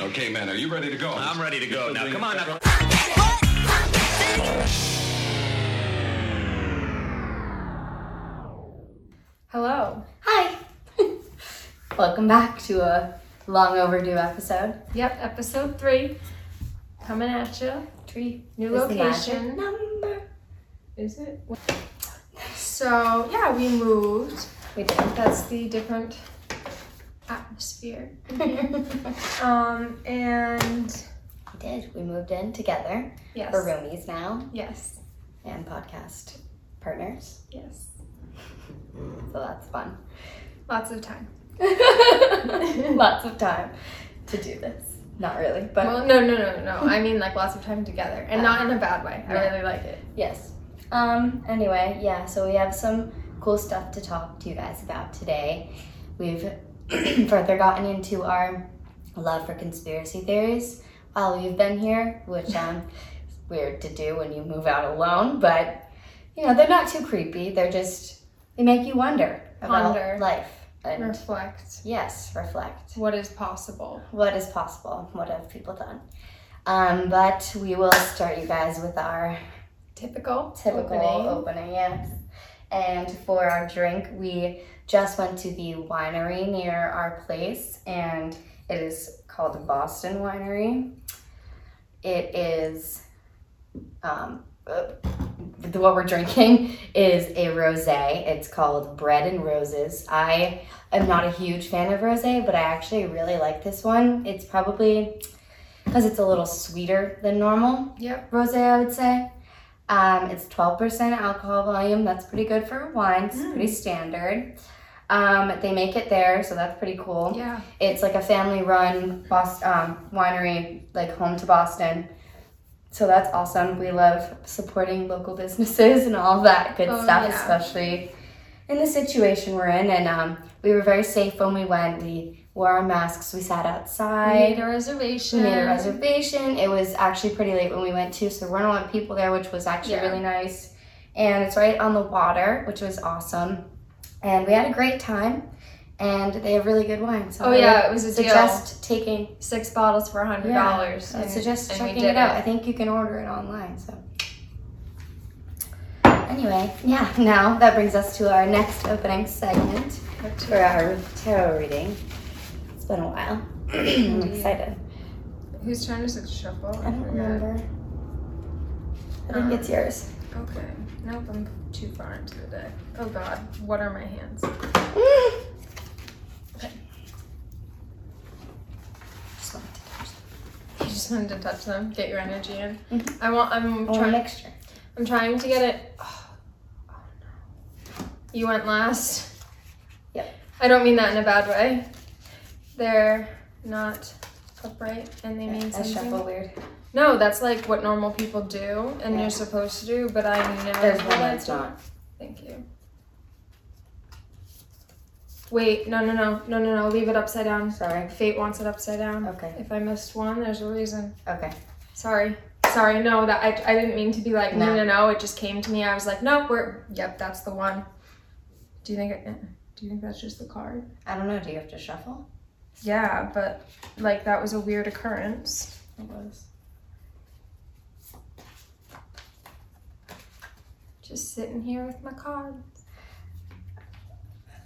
Okay, man, are you ready to go? I'm ready to go now. Come on. Now. Hello. Hi. Welcome back to a long overdue episode. Yep, episode three. Coming at you. Tree. New is the magic location. Number. Is it? So, yeah, we moved. We did. That's the different atmosphere. Um, and We did. We moved in together. yes. We're roomies now Yes. and podcast partners. Yes. So that's fun. Lots of time. Lots of time to do this. Not really, but Well, no, no, no, no. I mean, like, lots of time together. And not in a bad way. I Yeah. really like it. yes. Um. Anyway, yeah. So we have some cool stuff to talk to you guys about today. We've further gotten into our love for conspiracy theories while we've been here, which um weird to do when you move out alone, but you know they're not too creepy. They're just they make you wonder about Ponder. life and Reflect yes, reflect. what is possible. what is possible what have people done um, but we will start you guys with our Typical. typical opening. opening. yes and for our drink we just went to the winery near our place and it is called boston winery it is um, uh, what we're drinking is a rosé it's called bread and roses i am not a huge fan of rosé but i actually really like this one it's probably because it's a little sweeter than normal Yep. rosé, I would say. Um, it's 12% alcohol volume. That's pretty good for wine. It's Mm. pretty standard. Um, they make it there, so that's pretty cool. Yeah. It's like a family-run Boston, um, winery, like home to Boston. So that's awesome. We love supporting local businesses and all that good Oh, stuff, yeah. especially in the situation we're in. And um, we were very safe when we went. We wore our masks. We sat outside. We made a reservation. We made a reservation. It was actually pretty late when we went too, so there weren't a lot of people there, which was actually Yeah. really nice. And it's right on the water, which was awesome. And we had a great time. And they have really good wine. So Oh, I yeah, it was a deal. suggest taking Six bottles for a hundred yeah, dollars. I suggest and checking it out. I think you can order it online. So anyway, yeah. Now that brings us to our next opening segment for our tarot reading. It's been a while. I'm excited. Whose turn is it to shuffle? I don't remember. I think Um, it's yours. Okay. Nope, I'm too far into the deck. Oh god, what are my hands? Just wanted to touch You just wanted to touch them, get your energy in. Mhm. I want. I'm trying. mixture. I'm trying to get it. Oh, oh no. You went last. Yep. I don't mean that in a bad way. They're not upright, and they mean I something. shuffle weird. No, that's like what normal people do, and Yeah. you're supposed to do. But I never. There's one that's not. Thank you. Wait, no, no, no, no, no, no. Leave it upside down. Sorry. Fate wants it upside down. Okay. If I missed one, there's a reason. Okay. Sorry. Sorry, no, that I, I didn't mean to be like, no, No. no, no. It just came to me. I was like, no, we're, yep, that's the one. Do you think, it, do you think that's just the card? I don't know. Do you have to shuffle? Yeah, but like that was a weird occurrence. It was. Just sitting here with my cards.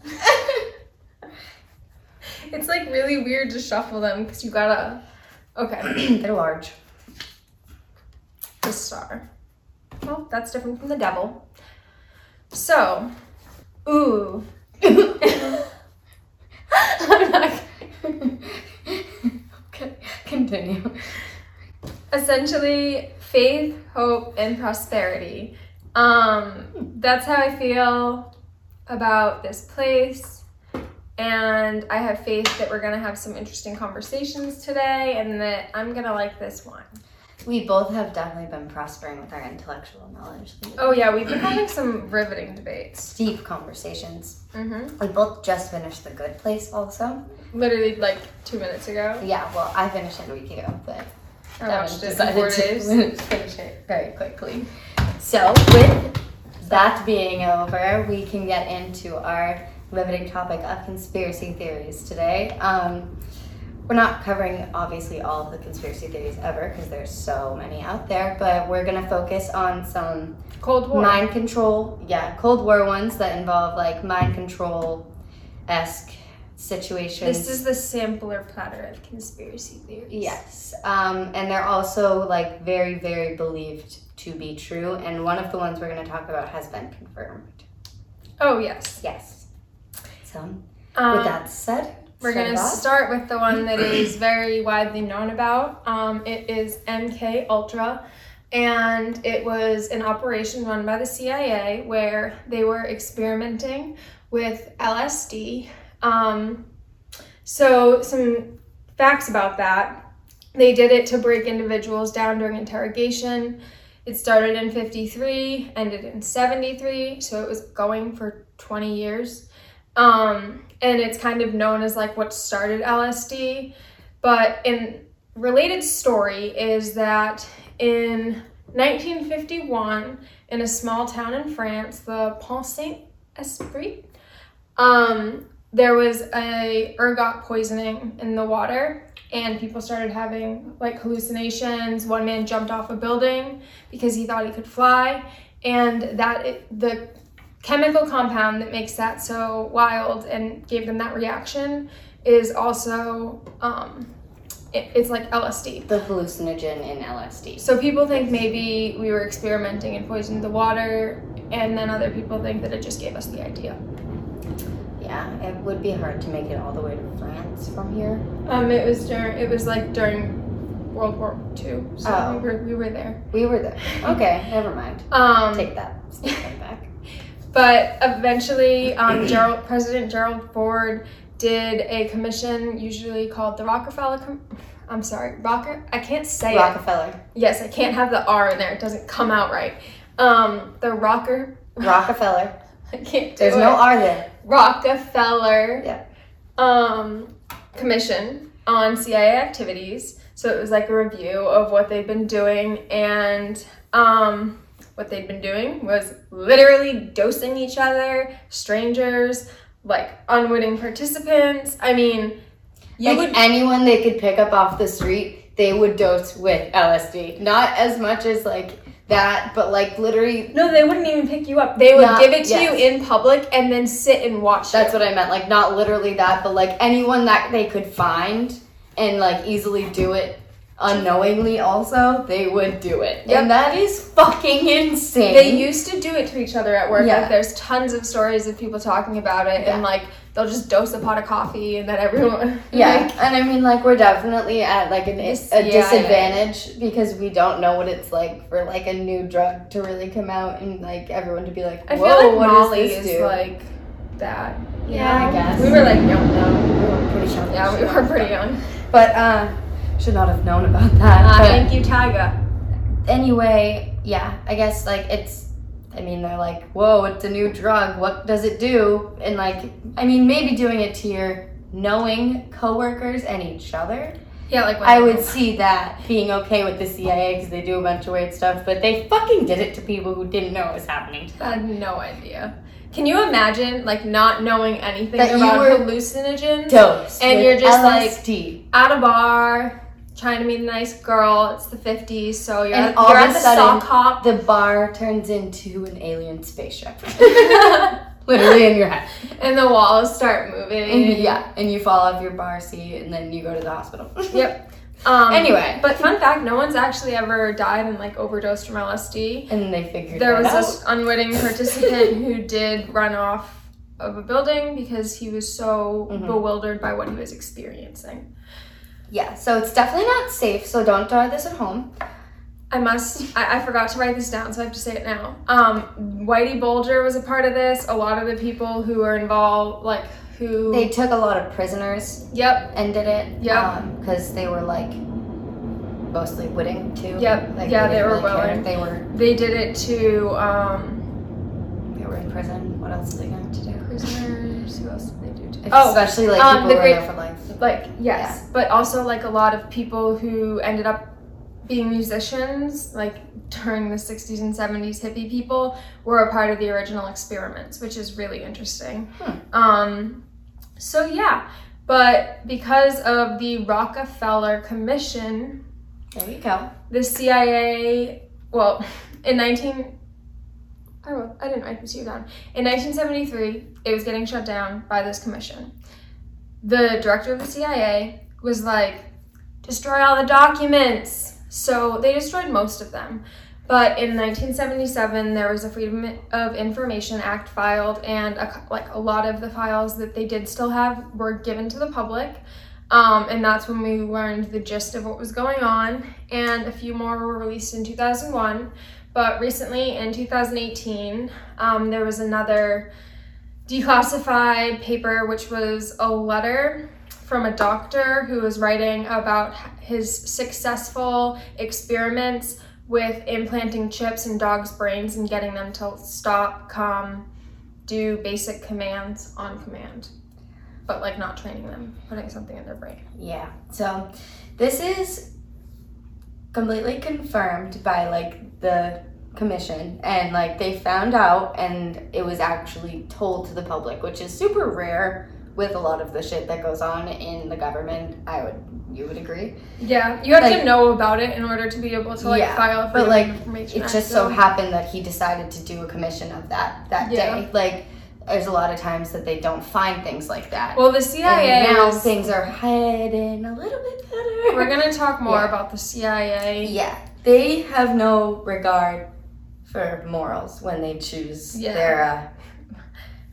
it's like really weird to shuffle them because you gotta. Okay, They're large. the star. Well, that's different from the devil. So, ooh. I'm not. okay. Continue. essentially faith, hope, and prosperity. Um, that's how I feel about this place. And I have faith that we're gonna have some interesting conversations today and that I'm gonna like this one. We both have definitely been prospering with our intellectual knowledge. Oh yeah, we've been having some riveting debates. Deep conversations. Mm-hmm. We both just finished The Good Place also. Literally like two minutes ago. Yeah, well, I finished it a week ago, but I watched it in four to days. finish it very quickly. So, with that being over, we can get into our riveting topic of conspiracy theories today. Um, we're not covering obviously all of the conspiracy theories ever because there's so many out there, but we're gonna focus on some Cold War. mind control, yeah, Cold War ones that involve like mind control esque situations. This is the sampler platter of conspiracy theories. Yes, um, and they're also like very, very believed to be true. And one of the ones we're going to talk about has been confirmed. Oh yes. Yes. So, Um, with that said, We're going to start with the one that is very widely known about. Um, it is MK Ultra, and it was an operation run by the CIA where they were experimenting with LSD. Um, so some facts about that: they did it to break individuals down during interrogation. It started in 53, ended in 73, so it was going for 20 years. Um, and it's kind of known as like what started LSD. But in related story is that in 1951, in a small town in France, the Pont Saint Esprit, um, there was a ergot poisoning in the water, and people started having like hallucinations. One man jumped off a building because he thought he could fly, and that it, the chemical compound that makes that so wild and gave them that reaction is also um, it, it's like LSD. the hallucinogen in LSD. So people think maybe we were experimenting and poisoned the water, and then other people think that it just gave us the idea. Yeah, it would be hard to make it all the way to France from here. Um, it was during it was like during World War II, so Oh. we were we were there. We were there. Okay, never mind. Um, Take that statement back. But eventually, um, Gerald, President Gerald Ford did a commission, usually called the Rockefeller. Com- I'm sorry, Rocker. I can't say it. Rockefeller. Yes, I can't have the R in there. It doesn't come out right. Um, the Rocker. Rockefeller. I can't do There's it. no R there. Rockefeller. Yeah. Um, commission on CIA activities. So it was like a review of what they'd been doing, and um, what they'd been doing was literally dosing each other, strangers, like unwitting participants. I mean, you like would anyone they could pick up off the street, they would dose with LSD. Not as much as like that, but like literally. no, they wouldn't even pick you up. They would Not- give it to yes. you in public and then sit and watch. That's what I meant. Like not literally that, but like anyone that they could find and like easily do it unknowingly. Also, they would do it, Yep. and that is fucking insane. They used to do it to each other at work. Yeah. Like there's tons of stories of people talking about it, Yeah. and like they'll just dose a pot of coffee, and then everyone. Yeah, like, and I mean, like, we're definitely at like an, a yeah, disadvantage because we don't know what it's like for like a new drug to really come out and like everyone to be like, I feel like what Molly does this is do? like that. you Yeah, I guess. we were like young though. we were pretty young. Yeah, we were pretty young. But uh, should not have known about that. Uh, thank you, Tyga. anyway, yeah, I guess like it's. I mean, they're like, whoa, it's a new drug. What does it do? And like, I mean, maybe doing it to your knowing coworkers and each other. Yeah, like I would see that being okay with the CIA because they do a bunch of weird stuff, but they fucking did it to people who didn't know it was happening to I had no idea. Can you imagine like not knowing anything That you about hallucinogens? Dose. And you're just like- LSD. At a bar, trying to meet a nice girl. It's the 50s, so you're, And at, all you're of at a the sudden- sock hop. the bar turns into an alien spaceship. Literally in your head. and the walls start moving. yeah, and you fall off your bar seat and then you go to the hospital. Yep. Um, Anyway. but fun fact: no one's actually ever died and like overdosed from LSD. and they figured There was out. this unwitting participant who did run off of a building because he was so Mhm. bewildered by what he was experiencing. Yeah, so it's definitely not safe, so don't try this at home. I must. I, I forgot to write this down, so I have to say it now. Um, Whitey Bulger was a part of this. A lot of the people who were involved, like who. They took a lot of prisoners yep. and did it. Yeah. Because they were like mostly witting too. Yep. Like, Yeah, they didn't were really willing. They were They did it to um, they were in prison. What else are they going to do? prisoners. Who else did they do to? Oh, Especially like um, people the who are great- there for life. like yes but also like a lot of people who ended up being musicians like during the 60s and 70s hippie people were a part of the original experiments which is really interesting Hmm. um so yeah But because of the Rockefeller Commission, There you go. the CIA, well, in 19, I, wrote, I didn't write year down. In 1973, it was getting shut down by this commission. The director of the CIA was like, destroy all the documents. So they destroyed most of them. But in 1977, there was a Freedom of Information Act filed, and a, like a lot of the files that they did still have were given to the public. Um, and that's when we learned the gist of what was going on. And a few more were released in 2001. But recently, in 2018, um, there was another declassified paper, which was a letter from a doctor who was writing about his successful experiments with implanting chips in dogs' brains and getting them to stop, come, do basic commands on command. But like not training them, putting something in their brain. Yeah. So this is completely confirmed by like the commission and like they found out and it was actually told to the public, which is super rare with a lot of the shit that goes on in the government. I would you would agree? Yeah, you have Like- to know about it in order to be able to like Yeah, file but, like, information. It just so so- happened that he decided to do a commission of that that Yeah. day. Like there's a lot of times that they don't find things like that. Well, the CIA. and now is- things are heading a little bit better. we're gonna talk more Yeah. about the CIA. Yeah, they have no regard for morals when they choose Yeah. their uh,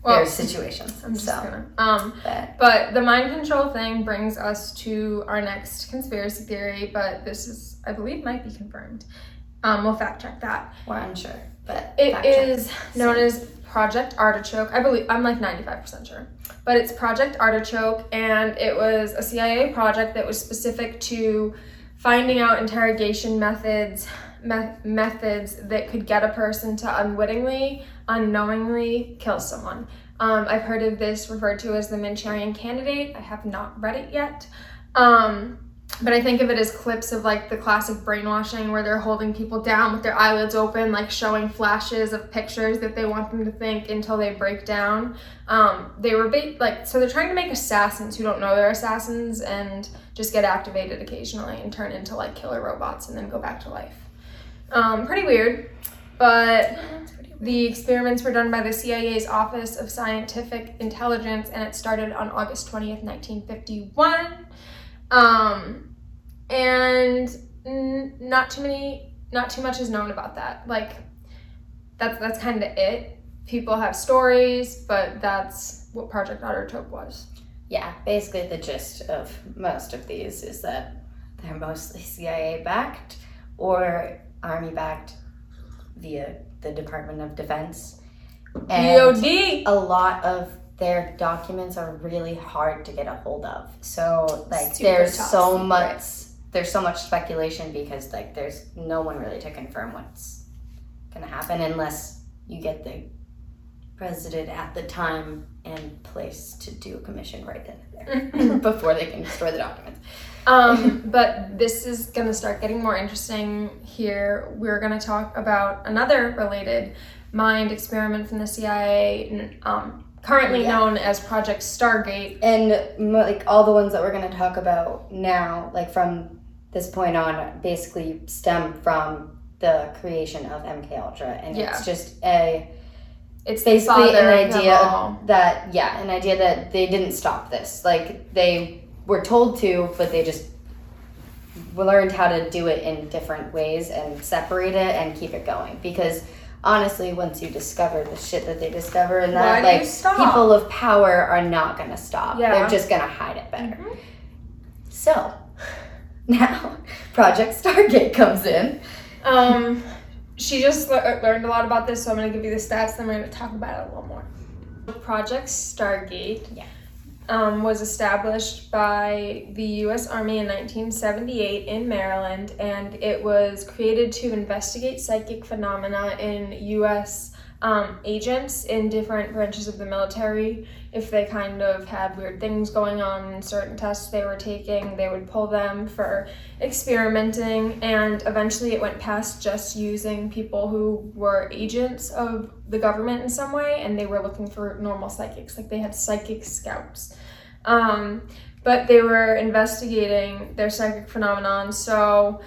Well, their situations. I'm just so, gonna. Um, but but the mind control thing brings us to our next conspiracy theory, but this is, I believe, might be confirmed. Um, we'll fact check that. we're unsure. But It check. known as Project Artichoke. I believe I'm like 95% sure. But it's Project Artichoke and it was a CIA project that was specific to finding out interrogation methods me- methods that could get a person to unwittingly, unknowingly kill someone. Um, I've heard of this referred to as the Manchurian Candidate. I have not read it yet. Um, but I think of it as clips of like the classic brainwashing where they're holding people down with their eyelids open, like showing flashes of pictures that they want them to think until they break down. Um, they were ba- like, so they're trying to make assassins who don't know they're assassins and just get activated occasionally and turn into like killer robots and then go back to life. Um, pretty weird, but the experiments were done by the CIA's Office of Scientific Intelligence and it started on August 20th, 1951. Um, and n- not too many, not too much is known about that. Like, that's that's kind of it. People have stories, but that's what Project Artichoke was. yeah, basically the gist of most of these is that they're mostly CIA backed or Army backed via the Department of Defense. And DOD. a lot of their documents are really hard to get a hold of. So like Super there's so secret. much there's so much speculation because like there's no one really to confirm what's gonna happen unless you get the president at the time and place to do a commission right then and there before they can destroy the documents. Um, but this is gonna start getting more interesting here. We're gonna talk about another related mind experiment from the CIA, um, currently Yeah. known as Project Stargate. And like all the ones that we're going to talk about now, like from this point on, basically stem from the creation of MK Ultra, and Yeah. it's just a It's basically an idea that yeah, an idea that they didn't stop this. Like they were told to, but they just learned how to do it in different ways and separate it and keep it going because. Honestly, once you discover the shit that they discover and that, like people of power are not gonna stop. Yeah. They're just gonna hide it better. Mhm. So now Project Stargate comes in. Um, she just le- learned a lot about this, so I'm gonna give you the stats, then we're gonna talk about it a little more. Project Stargate Yeah. Um, was established by the U.S. Army in 1978 in Maryland, and it was created to investigate psychic phenomena in U.S. Um, agents in different branches of the military. If they kind of had weird things going on in certain tests they were taking, they would pull them for experimenting, and eventually it went past just using people who were agents of the government in some way, and they were looking for normal psychics. Like they had psychic scouts. Um, but they were investigating their psychic phenomenon. So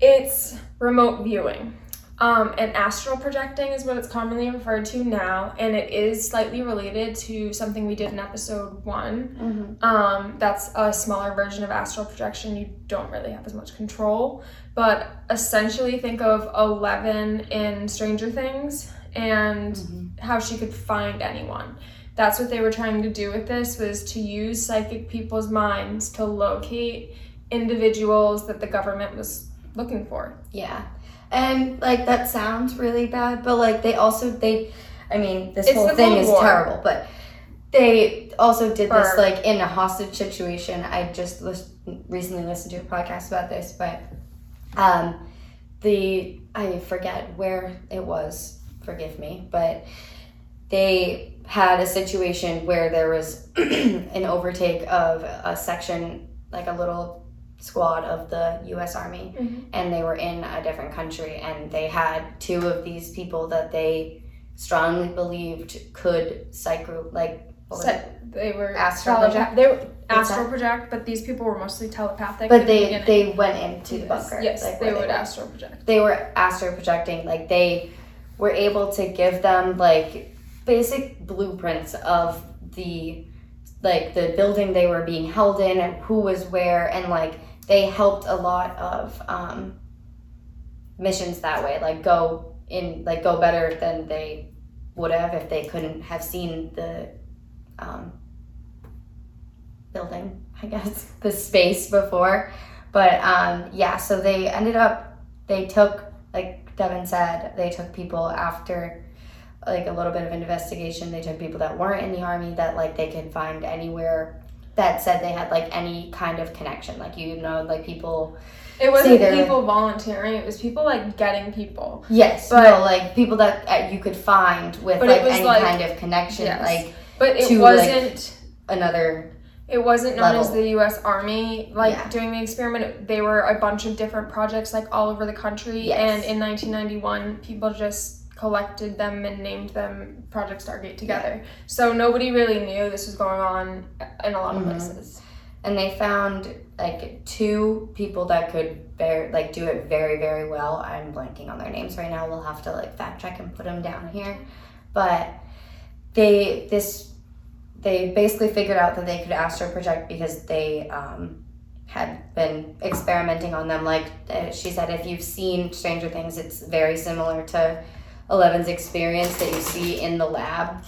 it's remote viewing. Um, and astral projecting is what it's commonly referred to now, and it is slightly related to something we did in episode one. Mhm. Um, that's a smaller version of astral projection. You don't really have as much control, but essentially, think of Eleven in Stranger Things and Mhm. how she could find anyone. That's what they were trying to do with this was to use psychic people's minds to locate individuals that the government was looking for. Yeah. And like that sounds really bad, but like they also they I mean, this It's whole the thing Cold is War. terrible, but they also did this like in a hostage situation. I just lis- recently listened to a podcast about this, but um the I forget where it was, forgive me, but they had a situation where there was an overtake of a section like a little squad of the US Army mm-hmm. and they were in a different country and they had two of these people that they strongly believed could psycho like what was So it? they were Astral project? They were astral project, but these people were mostly telepathic. but in the they they went into the bunker yes like, they would were. astral project. they were astral projecting like they were able to give them like basic blueprints of the like the building they were being held in and who was where and like they helped a lot of um, missions that way like go in like go better than they would have if they couldn't have seen the um, building i guess the space before. But um, yeah so they ended up they took like devin said they took people after like a little bit of investigation. They took people that weren't in the army that like they could find anywhere that said they had like any kind of connection like you know like people It wasn't people volunteering; it was people like getting people. yes But- no like people that uh, you could find with like any like- kind of connection Yes. like But it To, wasn't. another It wasn't known as the U.S. Army like Yeah. doing the experiment. They were a bunch of different projects like all over the country. Yes. And in 1991, people just collected them and named them Project Stargate together. So nobody really knew this was going on in a lot of Mhm. places. and they found like two people that could bear like do it very very well i'm blanking on their names right now we'll have to like fact check and put them down here but they this they basically figured out that they could astro project because they um, had been experimenting on them like uh, she said if you've seen stranger things it's very similar to eleven's experience that you see in the lab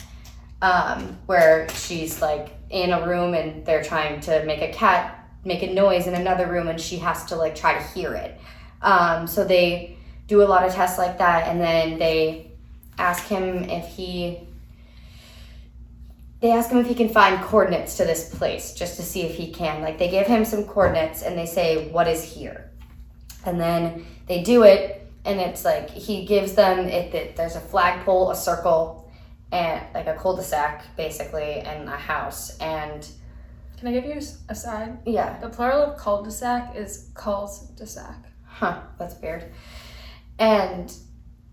um, where she's like in a room and they're trying to make a cat make a noise in another room and she has to like try to hear it. Um, so they do a lot of tests like that and then they ask him if he they ask him if he can find coordinates to this place just to see if he can. Like they give him some coordinates and they say, What is here? And then they do it and it's like he gives them it that there's a flagpole, a circle, and like a cul-de-sac basically and a house. And Can I give you a side? yeah. The plural of cul-de-sac is cul-de-sac. huh that's weird. And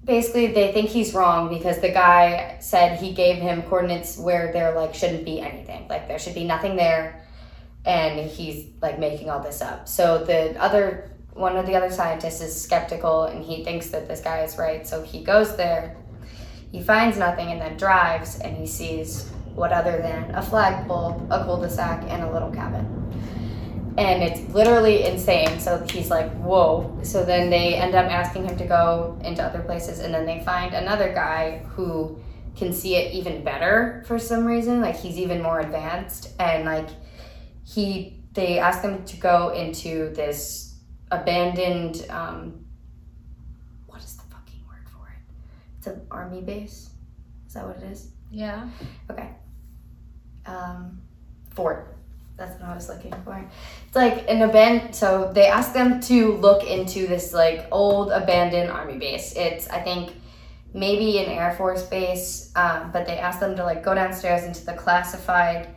basically they think he's wrong because the guy said he gave him coordinates where there like shouldn't be anything. Like there should be nothing there and he's like making all this up. So the other one of the other scientists is skeptical and he thinks that this guy is right so he goes there he finds nothing and then drives and he sees what other than a flagpole a cul-de-sac and a little cabin and it's literally insane. So he's like, whoa. So then they end up asking him to go into other places, and then they find another guy who can see it even better for some reason. Like he's even more advanced, and like he, they ask him to go into this abandoned. Um, what is the fucking word for it? It's an army base. Is that what it is? Yeah. Okay. Um, fort. That's what I was looking for. It's like an abandoned. So they asked them to look into this like old abandoned army base. It's I think maybe an air force base, um, but they asked them to like go downstairs into the classified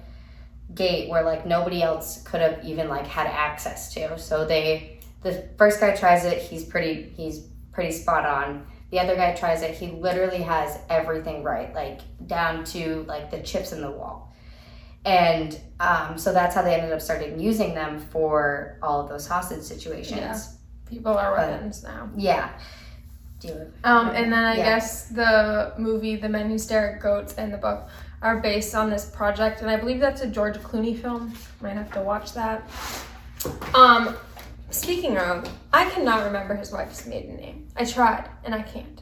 gate where like nobody else could have even like had access to. So they the first guy tries it. He's pretty. He's pretty spot on. The other guy tries it. He literally has everything right, like down to like the chips in the wall. And um, so that's how they ended up starting using them for all of those hostage situations. Yeah. People are But- weapons now. Yeah. Do you, Um, and then I Yeah. guess the movie The Men Who Stare at Goats and the book are based on this project, and I believe that's a George Clooney film. Might have to watch that. Um, speaking of, I cannot remember his wife's maiden name. I tried, and I can't.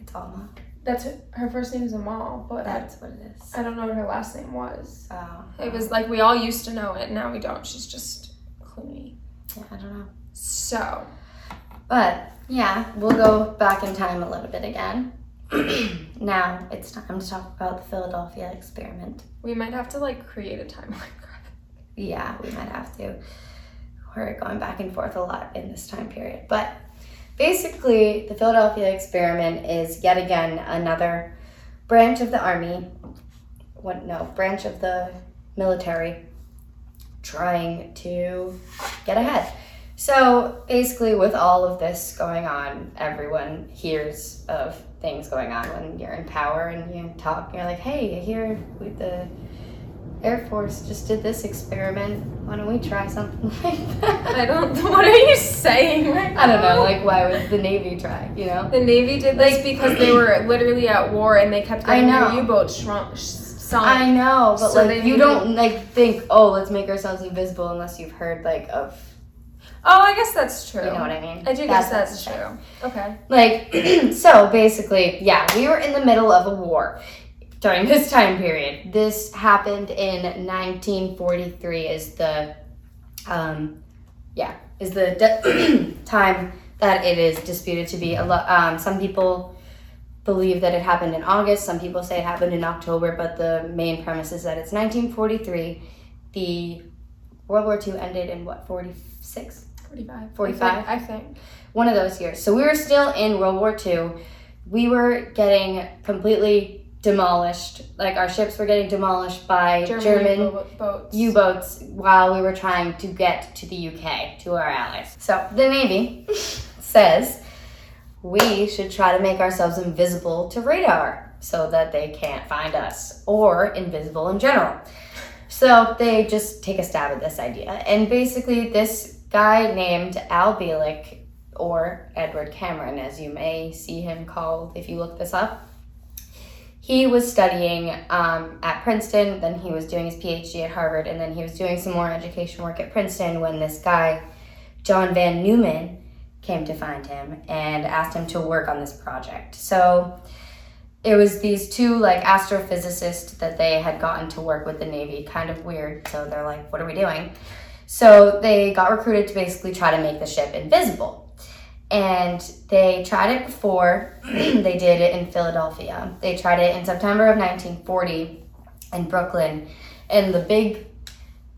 it's Alma. That's her, her first name is Amal, but That's what it is. I don't know what her last name was. Oh, It oh. was like we all used to know it, now we don't. She's just Clooney. yeah, I don't know. So, But yeah, we'll go back in time a little bit again. now it's time to talk about the Philadelphia experiment. we might have to like create a timeline. Yeah, we might have to. We're going back and forth a lot in this time period. But basically, the Philadelphia experiment is yet again another branch of the army, what, no, branch of the military trying to get ahead. So basically, with all of this going on, everyone hears of things going on when you're in power and you talk. You're like, hey, I hear with the Air Force just did this experiment. Why don't we try something like that? I don't. What are you saying right I don't know. Like, why would the Navy try? You know? The Navy did this because they were literally at war and they kept getting their U-boats shrunk, sunk. I know, but So like, you don't like think, oh, let's make ourselves invisible unless you've heard like of, oh, I guess that's true. you know what I mean? I do guess That's that's, true. Okay. Like, so basically, yeah, we were in the middle of a war during this time period. This happened in 1943 is the, um, yeah, is the de- time that it is disputed to be. A lot. Um, some people believe that it happened in August. Some people say it happened in October. But the main premise is that it's 1943. The World War II ended in what 46? 45. 45? I think. one of those years. So we were still in World War II. We were getting completely demolished. Like our ships were getting demolished by German, German boats. U-boats while we were trying to get to the UK, to our allies. So the Navy says we should try to make ourselves invisible to radar so that they can't find us or invisible in general. So they just take a stab at this idea. And basically this guy named Al Bielek or Edward Cameron as you may see him called if you look this up he was studying um, at Princeton, then he was doing his PhD at Harvard, and then he was doing some more education work at Princeton when this guy, John von Neumann, came to find him and asked him to work on this project. So it was these two like astrophysicists that they had gotten to work with the Navy, kind of weird. So they're like, what are we doing? So they got recruited to basically try to make the ship invisible and they tried it before they did it in Philadelphia. They tried it in September of 1940 in Brooklyn, and the big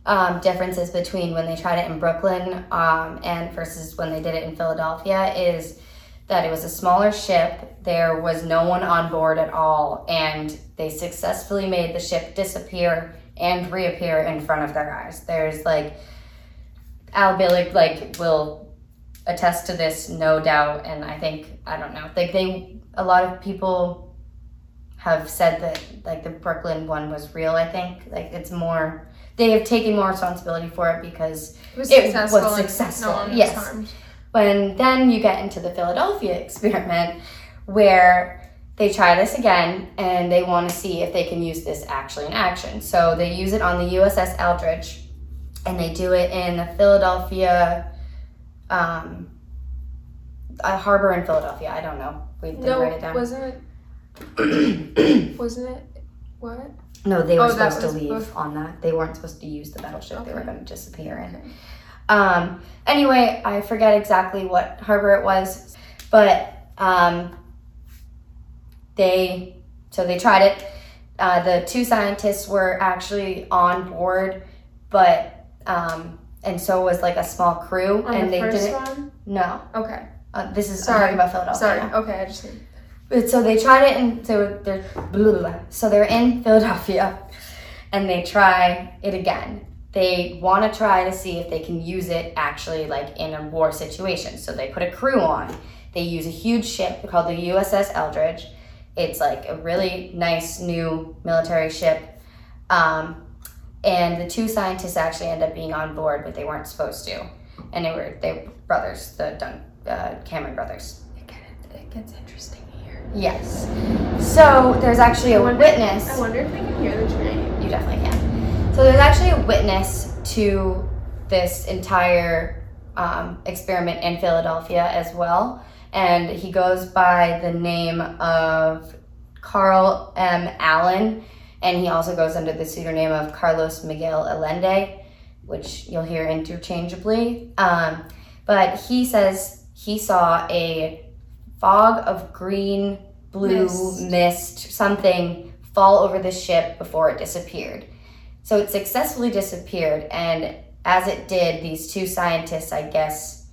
um, differences between when they tried it in Brooklyn um, and versus when they did it in Philadelphia is that it was a smaller ship. There was no one on board at all, and they successfully made the ship disappear and reappear in front of their eyes. There's like Al Bielek like will attest to this no doubt and i think i don't know like they a lot of people have said that like the brooklyn one was real i think like it's more they have taken more responsibility for it because It was It successful. was successful, No was yes. harmed. when then you get into the philadelphia experiment where they try this again and they want to see if they can use this actually in action so they use it on the uss eldridge and they do it in the philadelphia um, a harbor in Philadelphia. I don't know. We didn't No, write it down. wasn't it? Wasn't it? What? no, they were Oh, supposed to leave on that. They weren't supposed to use the battleship. They were going to disappear in. Okay. Um, anyway, I forget exactly what harbor it was, but um, they so they tried it. Uh, the two scientists were actually on board, but um, and so was like a small crew, On and the they first didn't. one? No, Okay. uh, this is I'm Sorry. talking about Philadelphia. Sorry. now. Okay, I just But so they tried it, and so they're blah, blah, blah. so they're in Philadelphia, and they try it again. They want to try to see if they can use it actually like in a war situation. So they put a crew on. They use a huge ship called the USS Eldridge. It's like a really nice new military ship. Um, and the two scientists actually end up being on board, but they weren't supposed to. And they were they were brothers, the Dun- uh, Cameron brothers. It, it gets interesting here. Yes. So there's actually a I wonder- witness. I wonder if they can hear the train. You definitely can. So there's actually a witness to this entire um, experiment in Philadelphia as well, and he goes by the name of Carl M. Allen, and he also goes under the pseudonym of Carlos Miguel Allende, which you'll hear interchangeably. Um, but he says he saw a fog of green, blue Mist. mist something fall over the ship before it disappeared. So it successfully disappeared, and as it did, these two scientists, I guess,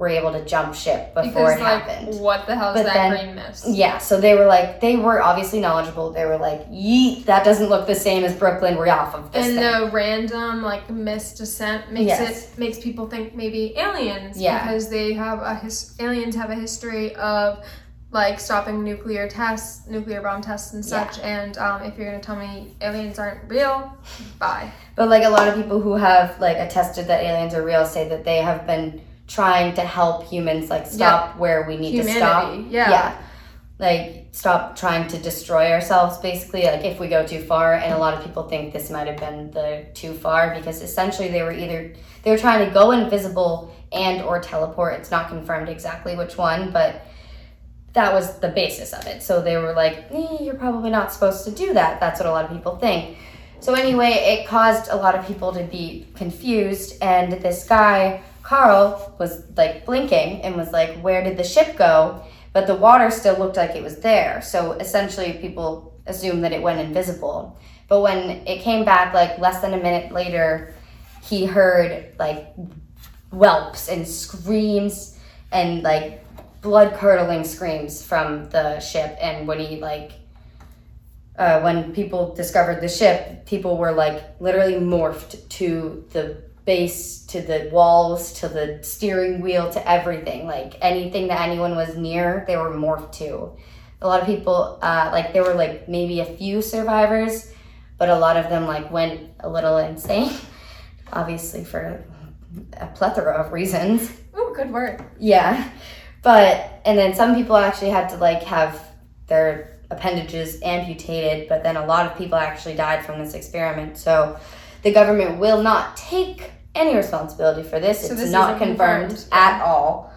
were able to jump ship before because it like, happened. what the hell is But that then- green mist? Yeah, so they were like, they were obviously knowledgeable. They were like, yeet, that doesn't look the same as Brooklyn. We're off of this and thing. the random like mist descent makes Yes. it makes people think maybe aliens Yeah. because they have a his aliens have a history of like stopping nuclear tests nuclear bomb tests and Yeah. such and um, if you're gonna tell me aliens aren't real bye But like a lot of people who have like attested that aliens are real say that they have been trying to help humans like stop where we need to stop. humanity yeah. Yeah. Like stop trying to destroy ourselves basically like if we go too far and a lot of people think this might have been the too far because essentially they were either they were trying to go invisible and or teleport. It's not confirmed exactly which one, but that was the basis of it. So they were like, eh, you're probably not supposed to do that. That's what a lot of people think. So anyway, it caused a lot of people to be confused, and this guy Carl was like blinking and was like, "Where did the ship go?" But the water still looked like it was there. So essentially, people assumed that it went invisible. But when it came back, like less than a minute later, he heard like whelps and screams and like blood curdling screams from the ship. And when he like uh, when people discovered the ship, people were like literally morphed to the base, to the walls, to the steering wheel, to everything. Like anything that anyone was near, they were morphed to. A lot of people, uh, like there were like maybe a few survivors, but a lot of them like went a little insane. Obviously, for a plethora of reasons. Ooh, good word Yeah. But and then some people actually had to like have their appendages amputated, but then a lot of people actually died from this experiment. So the government will not take any responsibility for this. So it's this not confirmed, confirmed. at all.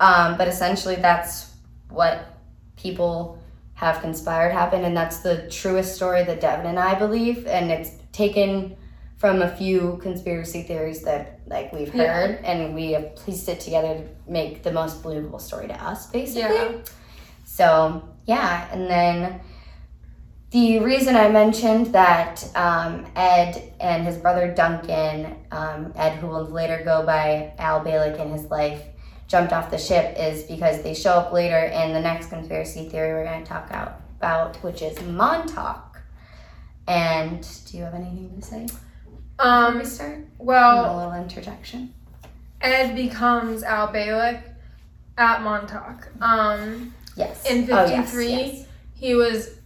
Um, but essentially that's what people have conspired happened and that's the truest story that Devin and I believe and it's taken from a few conspiracy theories that like we've Yeah. heard and we have pieced it together to make the most believable story to us basically yeah so yeah and then the reason i mentioned that um, ed and his brother duncan um, ed who will later go by al Bielek in his life jumped off the ship is because they show up later in the next conspiracy theory we're going to talk out, about which is montauk. And do you have anything to say? Um we start? well a little interjection. Ed becomes al Bielek at montauk. Um yes. In Oh, yes, 53, yes. he was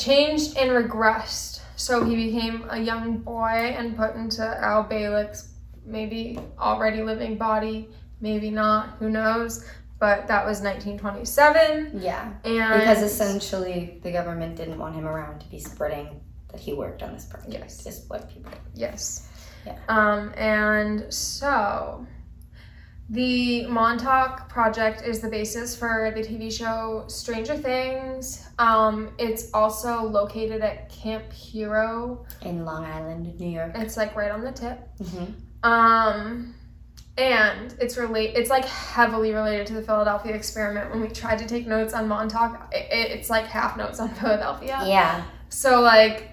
changed and regressed. So he became a young boy and put into Al Bielek's maybe already living body, maybe not, who knows. But that was 1927. yeah And Because essentially the government didn't want him around to be spreading that he worked on this project. Yes. Is what people. Yes. Yeah. Um, and so the Montauk Project is the basis for the TV show Stranger Things. Um, it's also located at Camp Hero. In Long Island, New York. It's like right on the tip. hmm Um, and it's relate. It's like heavily related to the Philadelphia experiment. When we tried to take notes on Montauk, it- it's like half notes on Philadelphia. Yeah. So like,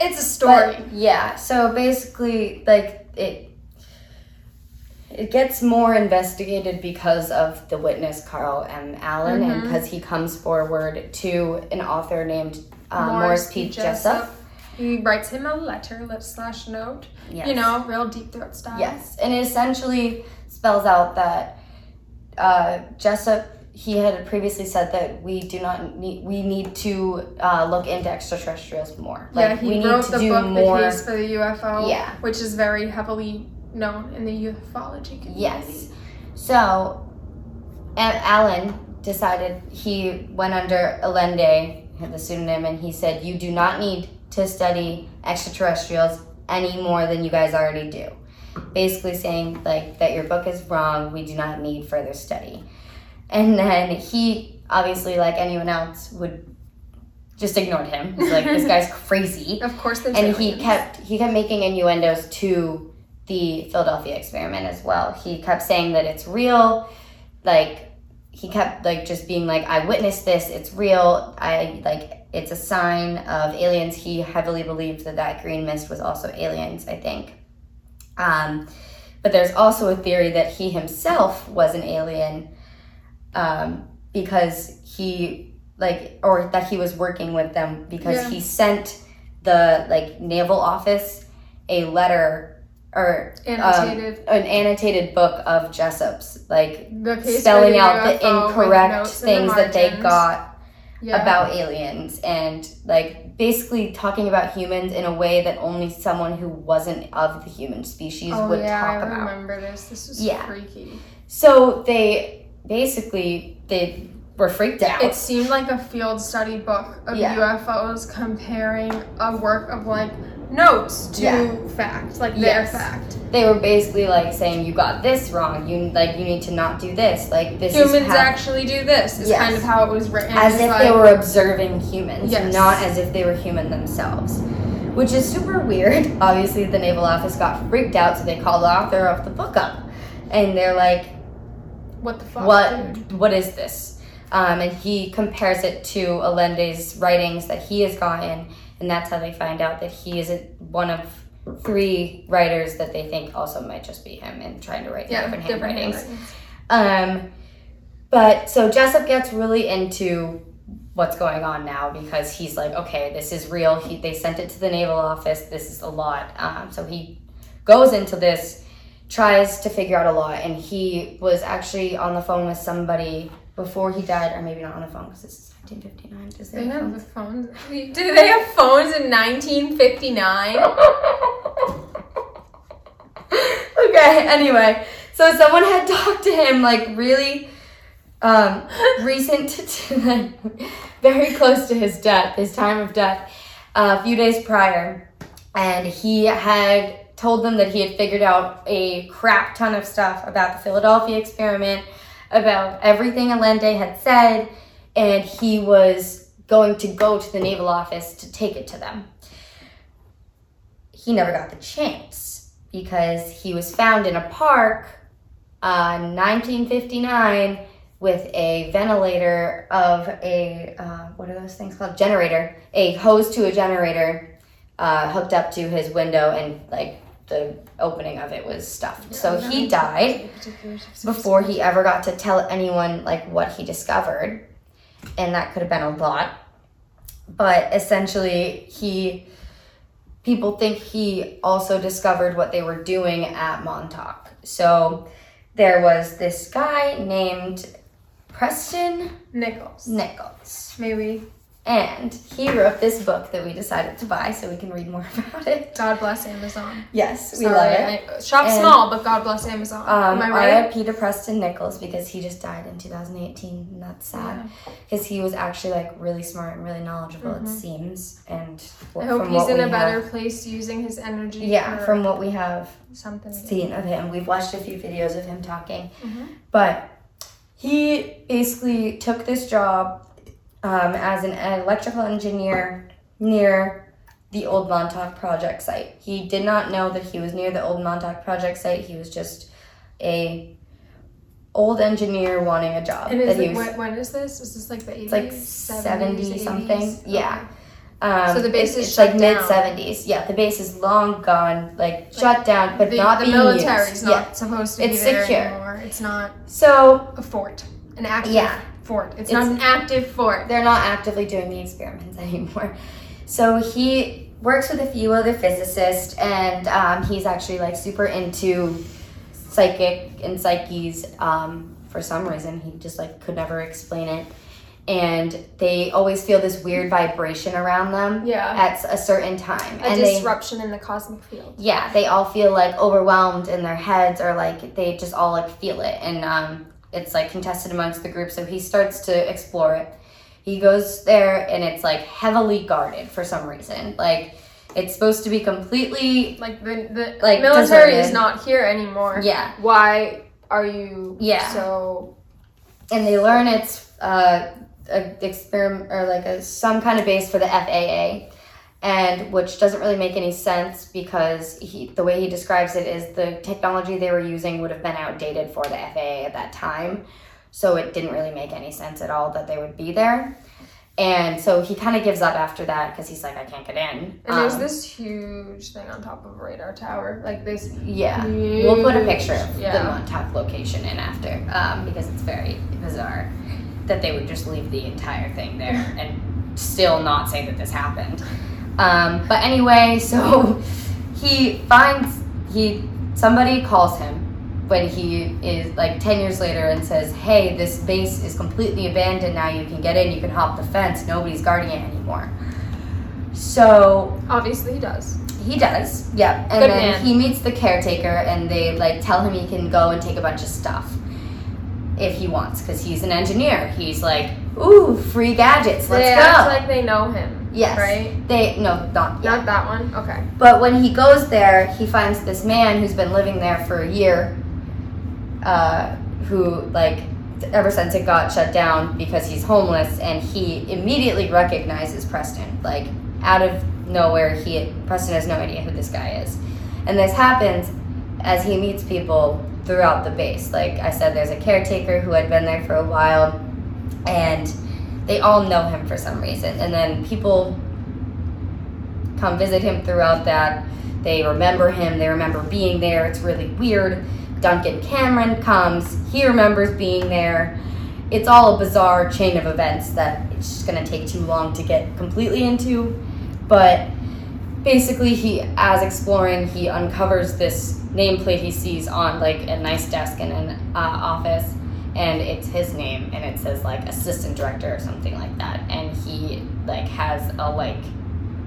it's a story. But, yeah. So basically, like it. It gets more investigated because of the witness Carl M. Allen, and Mhm. because he comes forward to an author named uh, Morris P. Jessup. He writes him a letter, let slash note. Yes. You know, real deep throat style. Yes, and it essentially spells out that uh, Jessup he had previously said that we do not need we need to uh, look into extraterrestrials more. yeah, he we need wrote the book more. The Case for the UFO, Yeah. which is very heavily known in the ufology community. Yes. So, Allen decided he went under Allende, the pseudonym, and he said, "You do not need to study extraterrestrials any more than you guys already do." Basically saying like that your book is wrong. We do not need further study. And then he, obviously, like anyone else, would just ignored him. He's like, "This guy's crazy." Of course, and he kept he kept making innuendos to the Philadelphia experiment as well. He kept saying that it's real, like he kept like just being like, "I witnessed this. It's real. I like it's a sign of aliens." He heavily believed that that green mist was also aliens. I think. Um, but there's also a theory that he himself was an alien um, because he like or that he was working with them because Yeah. he sent the like naval office a letter or annotated. Um, an annotated book of Jessup's like spelling out the incorrect in the things that they got Yeah. about aliens and like basically talking about humans in a way that only someone who wasn't of the human species Oh would yeah, talk I about. remember this. This was Yeah. freaky. So they basically they were freaked out. It seemed like a field study book of Yeah. UFOs comparing a work of like notes to Yeah. fact, like their Yes. fact. they were basically like saying you got this wrong. You like you need to not do this. Like this Humans is how, actually do this. Is Yes. kind of how it was written. as if like, they were observing humans, Yes. not as if they were human themselves. Which is super weird. Obviously, the naval office got freaked out, so they called the author of the book up, and they're like, What the fuck? what dude? what is this um, and he compares it to Allende's writings that he has gotten and that's how they find out that he isn't one of three writers that they think also might just be him and trying to write Yeah, different handwritings. um, but so Jessup gets really into what's going on now because he's like, okay, this is real. He, they sent it to the naval office. This is a lot. Um, so he goes into this, tries to figure out a lot, and he was actually on the phone with somebody before he died, or maybe not on the phone because this is 1959. Does They they have have the phones. Did they have phones in 1959? okay, anyway. So someone had talked to him like really um recent to like very close to his death, his time of death, uh, a few days prior. And he had told them that he had figured out a crap ton of stuff about the Philadelphia experiment, about everything Allende had said, and he was going to go to the naval office to take it to them. He never got the chance because he was found in a park uh, 1959 with a ventilator of a uh, what are those things called generator a hose to a generator uh, hooked up to his window and like the opening of it was stuffed. So he died before he ever got to tell anyone like what he discovered. And that could have been a lot. But essentially he people think he also discovered what they were doing at montauk. So there was this guy named preston Nichols. nichols. Maybe. And he wrote this book that we decided to buy so we can read more about it God bless Amazon. yes we Sorry, love it I- shop And- small, but God bless Amazon. um, Am I right? R.I.P. to Preston Nichols because he just died in 2018, and that's sad. Because he was actually like really smart and really knowledgeable, it seems. And I hope he's in a better have, place using his energy. yeah, from what we have something. seen of him, we've watched a few videos of him talking. Mhm. But he basically took this job um, as an electrical engineer near the old Montauk project site. He did not know that he was near the old Montauk project site. He was just a old engineer wanting a job. And is that he it, was, when, when is this? Is this like the 80s? It's like 70s, 70 something. 80s? Yeah. um, So the base it's, is it's like mid seventies. Yeah, the base is long gone, like, shut down, but the, not the being military's used. not Yeah. supposed to It's be there secure. anymore. It's not So a fort, an active Yeah. Fort. It's, It's- not an active fort. they're not actively doing the experiments anymore. So he works with a few other physicists, and um, he's actually like super into psychic and psyches. Um, for some reason. He just like could never explain it. And they always feel this weird vibration around them Yeah. at a certain time. A and they disruption in the cosmic field. yeah, they all feel like overwhelmed in their heads or like they just all like feel it. And um, it's like contested amongst the group. So he starts to explore it. He goes there and it's like heavily guarded for some reason. Like it's supposed to be completely, Like the the Like, military deserted. is not here anymore. yeah. Why are you Yeah. so And they learn it's uh, a experiment or like a, some kind of base for the FAA. And which doesn't really make any sense because he, the way he describes it is the technology they were using would have been outdated for the FAA at that time. So it didn't really make any sense at all that they would be there. And so he kind of gives up after that because he's like, I can't get in. and there's Um, this huge thing on top of a radar tower. Like this Yeah. We'll put a picture of yeah. the Montauk location in after um, because it's very bizarre that they would just leave the entire thing there and still not say that this happened. Um, but anyway, so he finds he somebody calls him when he is like 10 years later and says hey this base is completely abandoned now you can get in you can hop the fence nobody's guarding it anymore so Obviously he does. he does, yeah. And Good then man. he meets the caretaker, and they like tell him he can go and take a bunch of stuff if he wants, because he's an engineer. He's like, ooh, free gadgets, let's they go. like they know him. Yes, Right? They no, not yet. Not that one? Okay. But when he goes there, he finds this man who's been living there for a year, uh, who like ever since it got shut down because he's homeless, and he immediately recognizes Preston. Like out of nowhere, he Preston has no idea who this guy is, and this happens as he meets people throughout the base. Like I said, there's a caretaker who had been there for a while, and they all know him for some reason, and then people come visit him throughout that. They remember him, they remember being there. It's really weird. Duncan Cameron comes, he remembers being there. It's all a bizarre chain of events that it's just gonna take too long to get completely into. But basically, he, as exploring, he uncovers this nameplate he sees on like a nice desk in an uh, office, and it's his name, and it says like assistant director or something like that. And he like has a like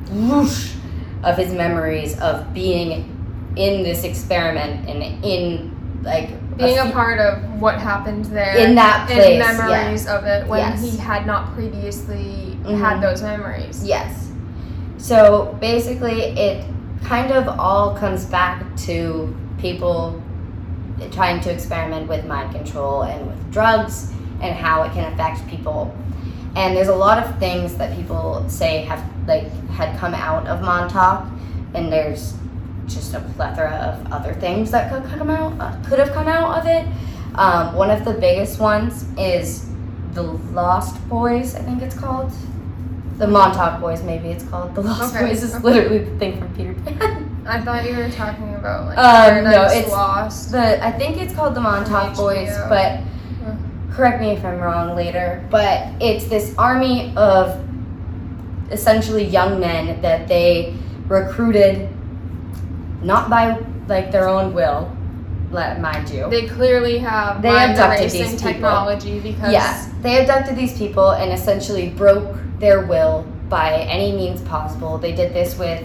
whoosh of his memories of being in this experiment and in like Being a few- part of what happened there. in that and place. memories of it when Yes. he had not previously Mhm. had those memories. Yes. So basically, it kind of all comes back to people trying to experiment with mind control and with drugs and how it can affect people. And there's a lot of things that people say have like had come out of Montauk, and there's just a plethora of other things that could come out uh, could have come out of it. Um, one of the biggest ones is the Lost Boys, I think it's called. The Montauk Boys, maybe it's called. The Lost Okay, Boys is literally the thing from Peter Pan. I thought you were talking about like Um, no, it's- Lost. the I think it's called the Montauk Boys, but correct me if I'm wrong later. But it's this army of essentially young men that they recruited, not by like their own will, let mind you. They clearly have They abducted these people. technology because Yeah, they abducted these people and essentially broke their will by any means possible. They did this with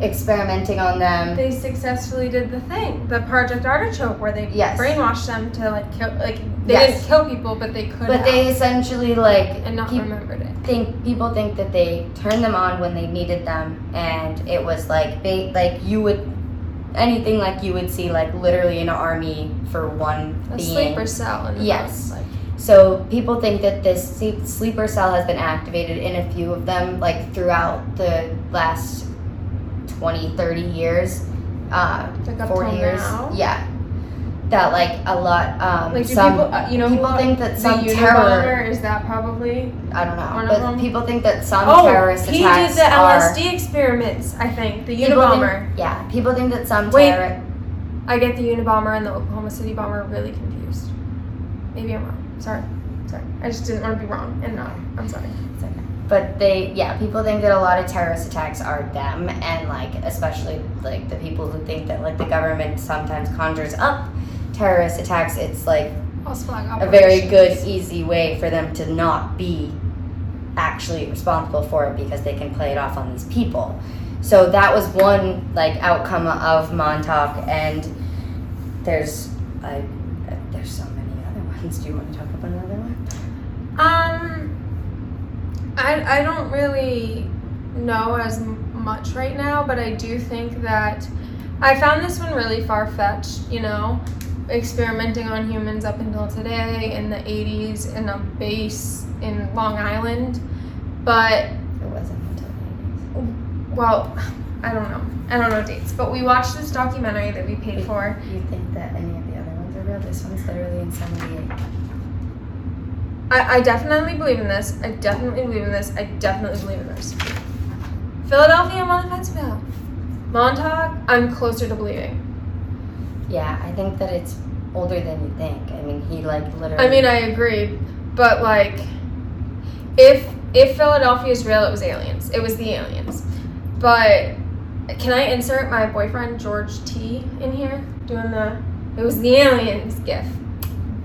experimenting on them. they successfully did the thing, the Project Artichoke, where they Yes. brainwashed them to like kill, like they Yes. didn't kill people, but they could But have, they essentially like and not remembered it. think people think that they turned them on when they needed them and it was like they like you would anything like you would see like literally in an army for one A being sleeper cell. Yes. like, so people think that this sleeper cell has been activated in a few of them like throughout the last 20 30 years uh like up 40 years now. yeah that like a lot um Like some people, uh, you know, people who- think that some terror is that probably? I don't know but them? people think that some oh, terrorist he attacks did the are LSD experiments. I think the Unabomber. think- yeah, people think that some terror. I get the Unabomber and the Oklahoma City bomber really confused. Maybe I'm wrong. Sorry. Sorry. I just didn't want to be wrong and not. I'm sorry. But they, yeah, people think that a lot of terrorist attacks are them, and like especially like the people who think that like the government sometimes conjures up terrorist attacks. It's like a very good, easy way for them to not be actually responsible for it because they can play it off on these people. So that was one like outcome of Montauk, and there's I, there's so many other ones. Do you want to talk about another one? Um, I I don't really know as much right now, but I do think that I found this one really far fetched. You know, experimenting on humans up until today in the '80s in a base in Long Island, but It wasn't until the 80s. well, I don't know. I don't know dates, but we watched this documentary that we paid for. Do you think that any of the other ones are real? This one's literally in '78. I, I definitely believe in this. I definitely believe in this. I definitely believe in this. Philadelphia, I'm on the fence about. Montauk, I'm closer to believing. Yeah, I think that it's older than you think. I mean, he like literally. I mean, I agree, but like, if if Philadelphia is real, it was aliens. It was the aliens. But can I insert my boyfriend George T in here doing the? It was the aliens gif.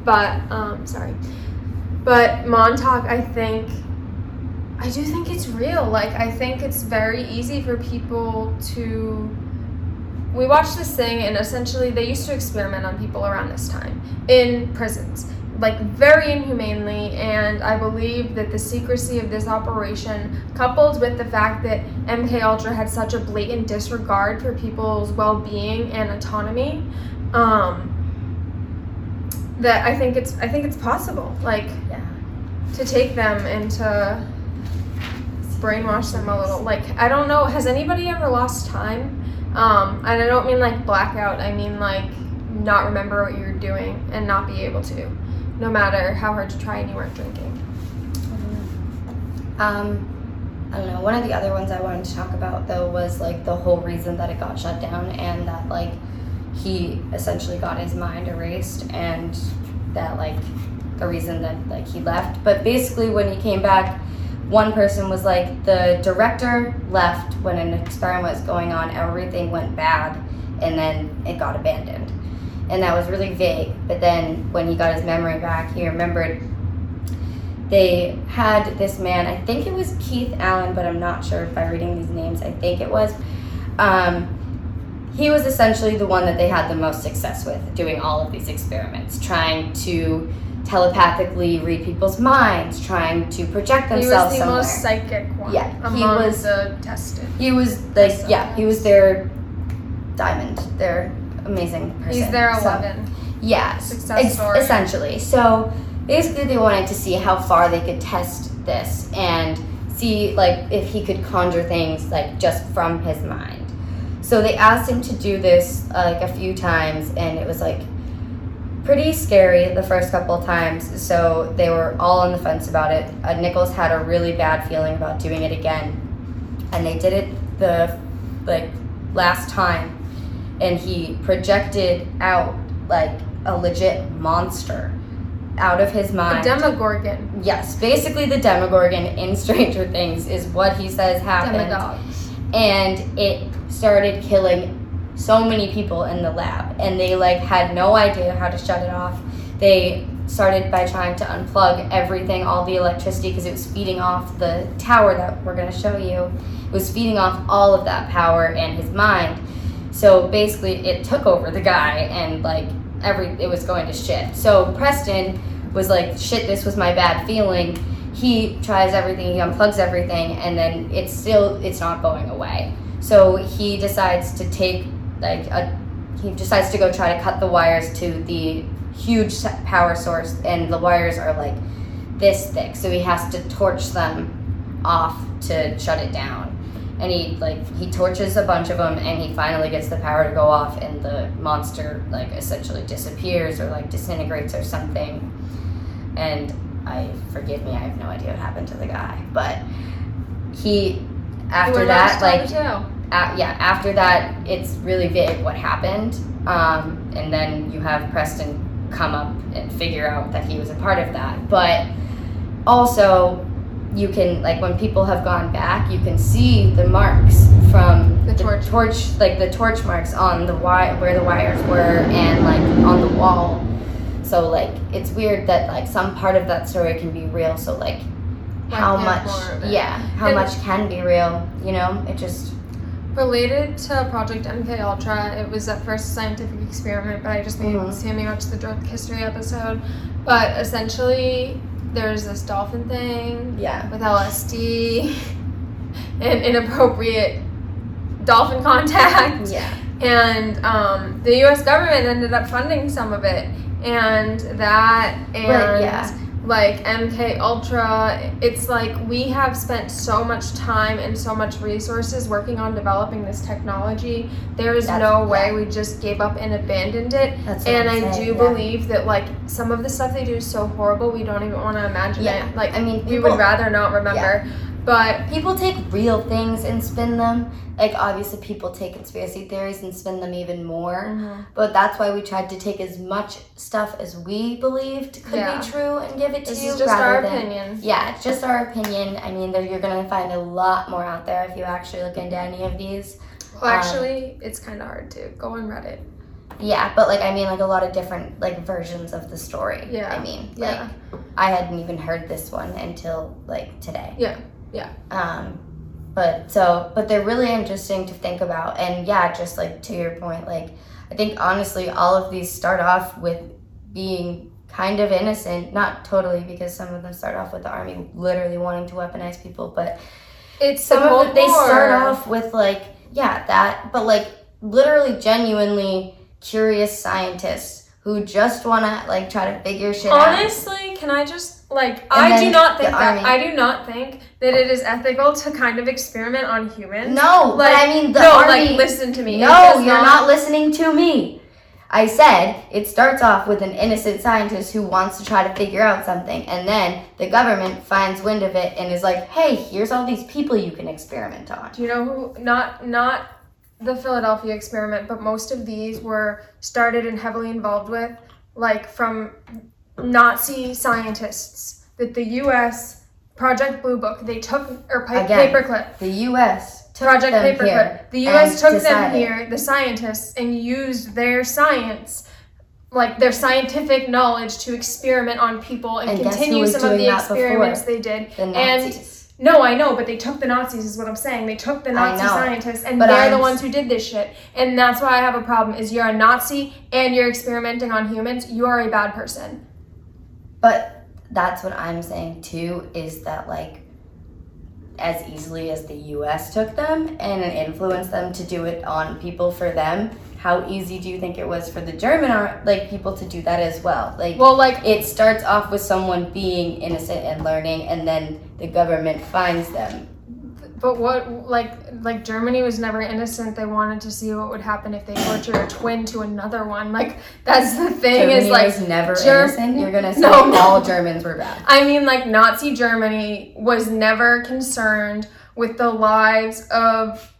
But um, sorry. But Montauk, I think. I do think it's real. Like, I think it's very easy for people to. We watched this thing, and essentially, they used to experiment on people around this time in prisons, like very inhumanely. And I believe that the secrecy of this operation, coupled with the fact that MK Ultra had such a blatant disregard for people's well-being and autonomy, um, that I think it's I think it's possible, like. To take them and to brainwash them a little. Like I don't know, has anybody ever lost time? Um, and I don't mean like blackout. I mean like not remember what you're doing and not be able to, no matter how hard you try and you weren't drinking. Um, I don't know. One of the other ones I wanted to talk about though was like the whole reason that it got shut down and that like he essentially got his mind erased and that like the reason that like he left. But basically when he came back, one person was like the director left when an experiment was going on, everything went bad and then it got abandoned. And that was really vague. But then when he got his memory back, he remembered they had this man, I think it was Keith Allen, but I'm not sure if by reading these names, I think it was. Um, he was essentially the one that they had the most success with doing all of these experiments, trying to telepathically read people's minds, trying to project themselves. He was the somewhere. most psychic one Yeah, he was- the tested. he was like, yeah, he was their diamond, their amazing person. He's their So- eleven. yeah, Success story. essentially. So basically, they wanted to see how far they could test this and see like if he could conjure things like just from his mind. So they asked him to do this uh, like a few times, and it was like pretty scary the first couple of times. So they were all on the fence about it. Uh, Nichols had a really bad feeling about doing it again, and they did it the like last time, and he projected out like a legit monster out of his mind. The. Demogorgon. yes, basically the Demogorgon in Stranger Things is what he says happened and it started killing so many people in the lab and they like had no idea how to shut it off. They started by trying to unplug everything all the electricity because it was feeding off the tower that we're going to show you. It was feeding off all of that power and his mind. So basically it took over the guy and like every it was going to shit. So preston was like shit this was my bad feeling. He tries everything he unplugs everything and then it's still it's not going away. So he decides to take like a he decides to go try to cut the wires to the huge power source and the wires are like this thick so he has to torch them off to shut it down. And he like he torches a bunch of them and he finally gets the power to go off and the monster like essentially disappears or like disintegrates or something. And i forgive me i have no idea what happened to the guy but he after that like the yeah, after that, it's really vague what happened. Um, and then you have Preston come up and figure out that he was a part of that. But also, you can, like, when people have gone back, you can see the marks from The torch. like the torch marks on the wire, where the wires were, and like on the wall. so like it's weird that like some part of that story can be real. So like how much more of it. yeah how much can be real you know it just Related to Project MK Ultra, it was at first a scientific experiment, but I just made Mhm. Sammy watch the drug history episode. But essentially, there's this dolphin thing yeah with LSD and inappropriate dolphin contact. yeah and um, the U.S. government ended up funding some of it, and that and yeah. Like MK Ultra. It's like we have spent so much time and so much resources working on developing this technology. There is That's- no way yeah. we just gave up and abandoned it. that's And I'm I saying, do yeah. believe that like some of the stuff they do is so horrible we don't even want to imagine Yeah, it. Like I mean, we people- would rather not remember. But people take real things and spin them like obviously people take conspiracy theories and spin them even more mm-hmm. but that's why we tried to take as much stuff as we believed could Yeah. be true and give it to this you is just our than opinion. yeah it's just our opinion i mean there, you're gonna find a lot more out there if you actually look into any of these Well, um, actually, it's kind of hard to go on Reddit. Yeah, but like I mean, like a lot of different like versions of the story. Yeah, I mean, yeah. like I hadn't even heard this one until like today. Yeah, yeah. Um, but so, but they're really interesting to think about, and yeah, just like to your point, like I think honestly, all of these start off with being kind of innocent, not totally, because some of them start off with the army literally wanting to weaponize people, but It's some of it, they start off with like yeah that but like literally genuinely curious scientists who just want to like try to figure shit out. Honestly, can I just like I do not think that army. I do not think that it is ethical to kind of experiment on humans. no but i mean the no, army like listen to me. No you're not listening to me I said it starts off with an innocent scientist who wants to try to figure out something, and then the government finds wind of it and is like, hey, here's all these people you can experiment on. Do you know who? Not not the Philadelphia experiment, but most of these were started and heavily involved with, like from Nazi scientists. That the U.S. Project Blue Book they took or pa- Again. paperclip. The US took Project them Paperclip. here. The U.S. took them here, the scientists, and used their science, like their scientific knowledge, to experiment on people and, And continue some of the experiments they did. The And Nazis. no, I know, but they took the Nazis, is what I'm saying. They took the Nazi scientists, and But they're the I'm- ones who did this shit. And that's why I have a problem. Is you're a Nazi and you're experimenting on humans. You are a bad person. But that's what I'm saying too is that like as easily as the US took them and influenced them to do it on people for them, how easy do you think it was for the German like people to do that as well? Like Well, like it starts off with someone being innocent and learning and then the government finds them. But what like like Germany was never innocent. They wanted to see what would happen if they tortured a twin to another one. Like that's the thing Germany is like was never Ger- innocent. You're gonna say no. all Germans were bad. I mean like Nazi Germany was never concerned with the lives of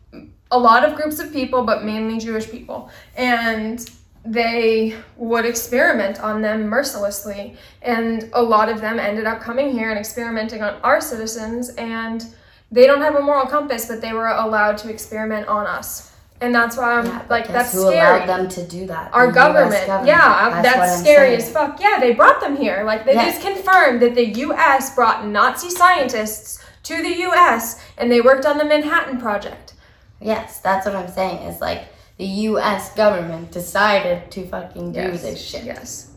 a lot of groups of people, but mainly Jewish people. And they would experiment on them mercilessly. And a lot of them ended up coming here and experimenting on our citizens and they don't have a moral compass, but they were allowed to experiment on us. And that's why I'm Yeah, like, that's who scary. allowed them to do that? Our US government, yeah, That's, that's, scary as fuck. Yeah, they brought them here. Like they Yeah. just confirmed that the U.S. brought Nazi scientists to the U.S. and they worked on the Manhattan Project. Yes, that's what I'm saying. Is like the U.S. government decided to fucking do Yes. this shit. Yes.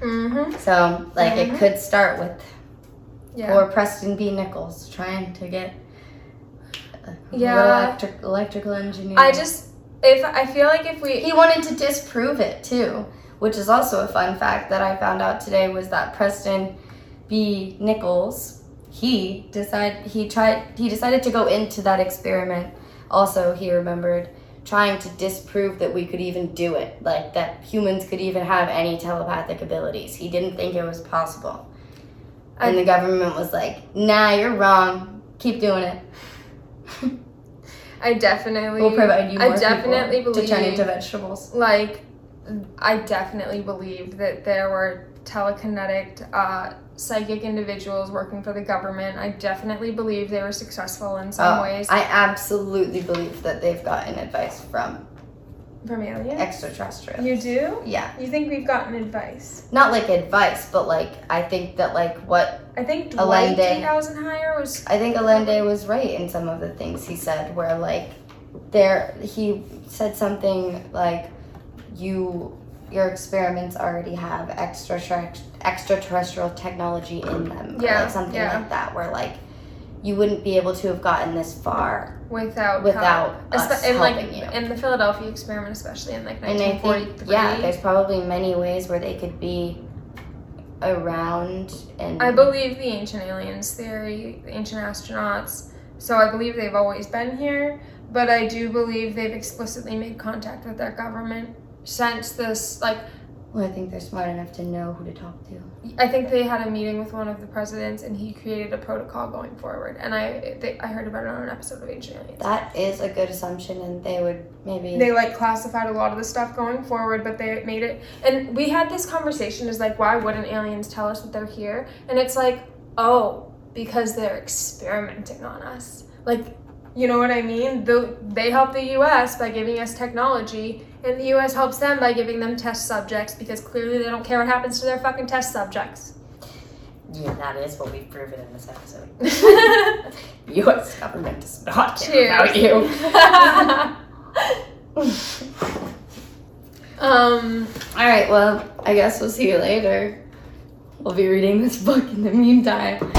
Mm-hmm. So like Mhm. it could start with Yeah. poor Preston B. Nichols trying to get Yeah. electric, electrical engineer. I just if I feel like if we he wanted to disprove it too, which is also a fun fact that I found out today was that Preston B. Nichols he decided he tried he decided to go into that experiment. Also, he remembered trying to disprove that we could even do it, like that humans could even have any telepathic abilities. He didn't think it was possible. And the government was like, "Nah, you're wrong. Keep doing it. I definitely We'll provide you I definitely believe to turn into vegetables." like I definitely believe that there were telekinetic uh, psychic individuals working for the government. I definitely believe they were successful in some Oh, ways. I absolutely believe that they've gotten advice from From aliens? extraterrestrials. You do? Yeah. You think we've gotten advice? Not like advice, but like I think that like what I think Dwight Allende. Eisenhower was. I think Allende was right in some of the things he said, where like there he said something like you your experiments already have extra extraterrestrial technology in them, or Yeah, like something yeah. like that, where like you wouldn't be able to have gotten this far Without without help. us in like helping you. in the Philadelphia experiment, especially in like And I 1943. think yeah, there's probably many ways where they could be around and I believe the ancient aliens theory, the ancient astronauts. So I believe they've always been here, but I do believe they've explicitly made contact with their government since this. Like, well, I think they're smart enough to know who to talk to. I think they had a meeting with one of the presidents, and he created a protocol going forward. And I, they, I heard about it on an episode of Ancient Aliens. That is a good assumption, and they would maybe they like classified a lot of the stuff going forward, but they made it. And we had this conversation: is like, why wouldn't aliens tell us that they're here? And it's like, oh, because they're experimenting on us. Like, you know what I mean? The, they help the U.S. by giving us technology, and the U.S. helps them by giving them test subjects because clearly they don't care what happens to their fucking test subjects. Yeah, that is what we've proven in this episode. U.S. government does not care Cheers. about you. um. All right, well, I guess we'll see you later. We'll be reading this book in the meantime.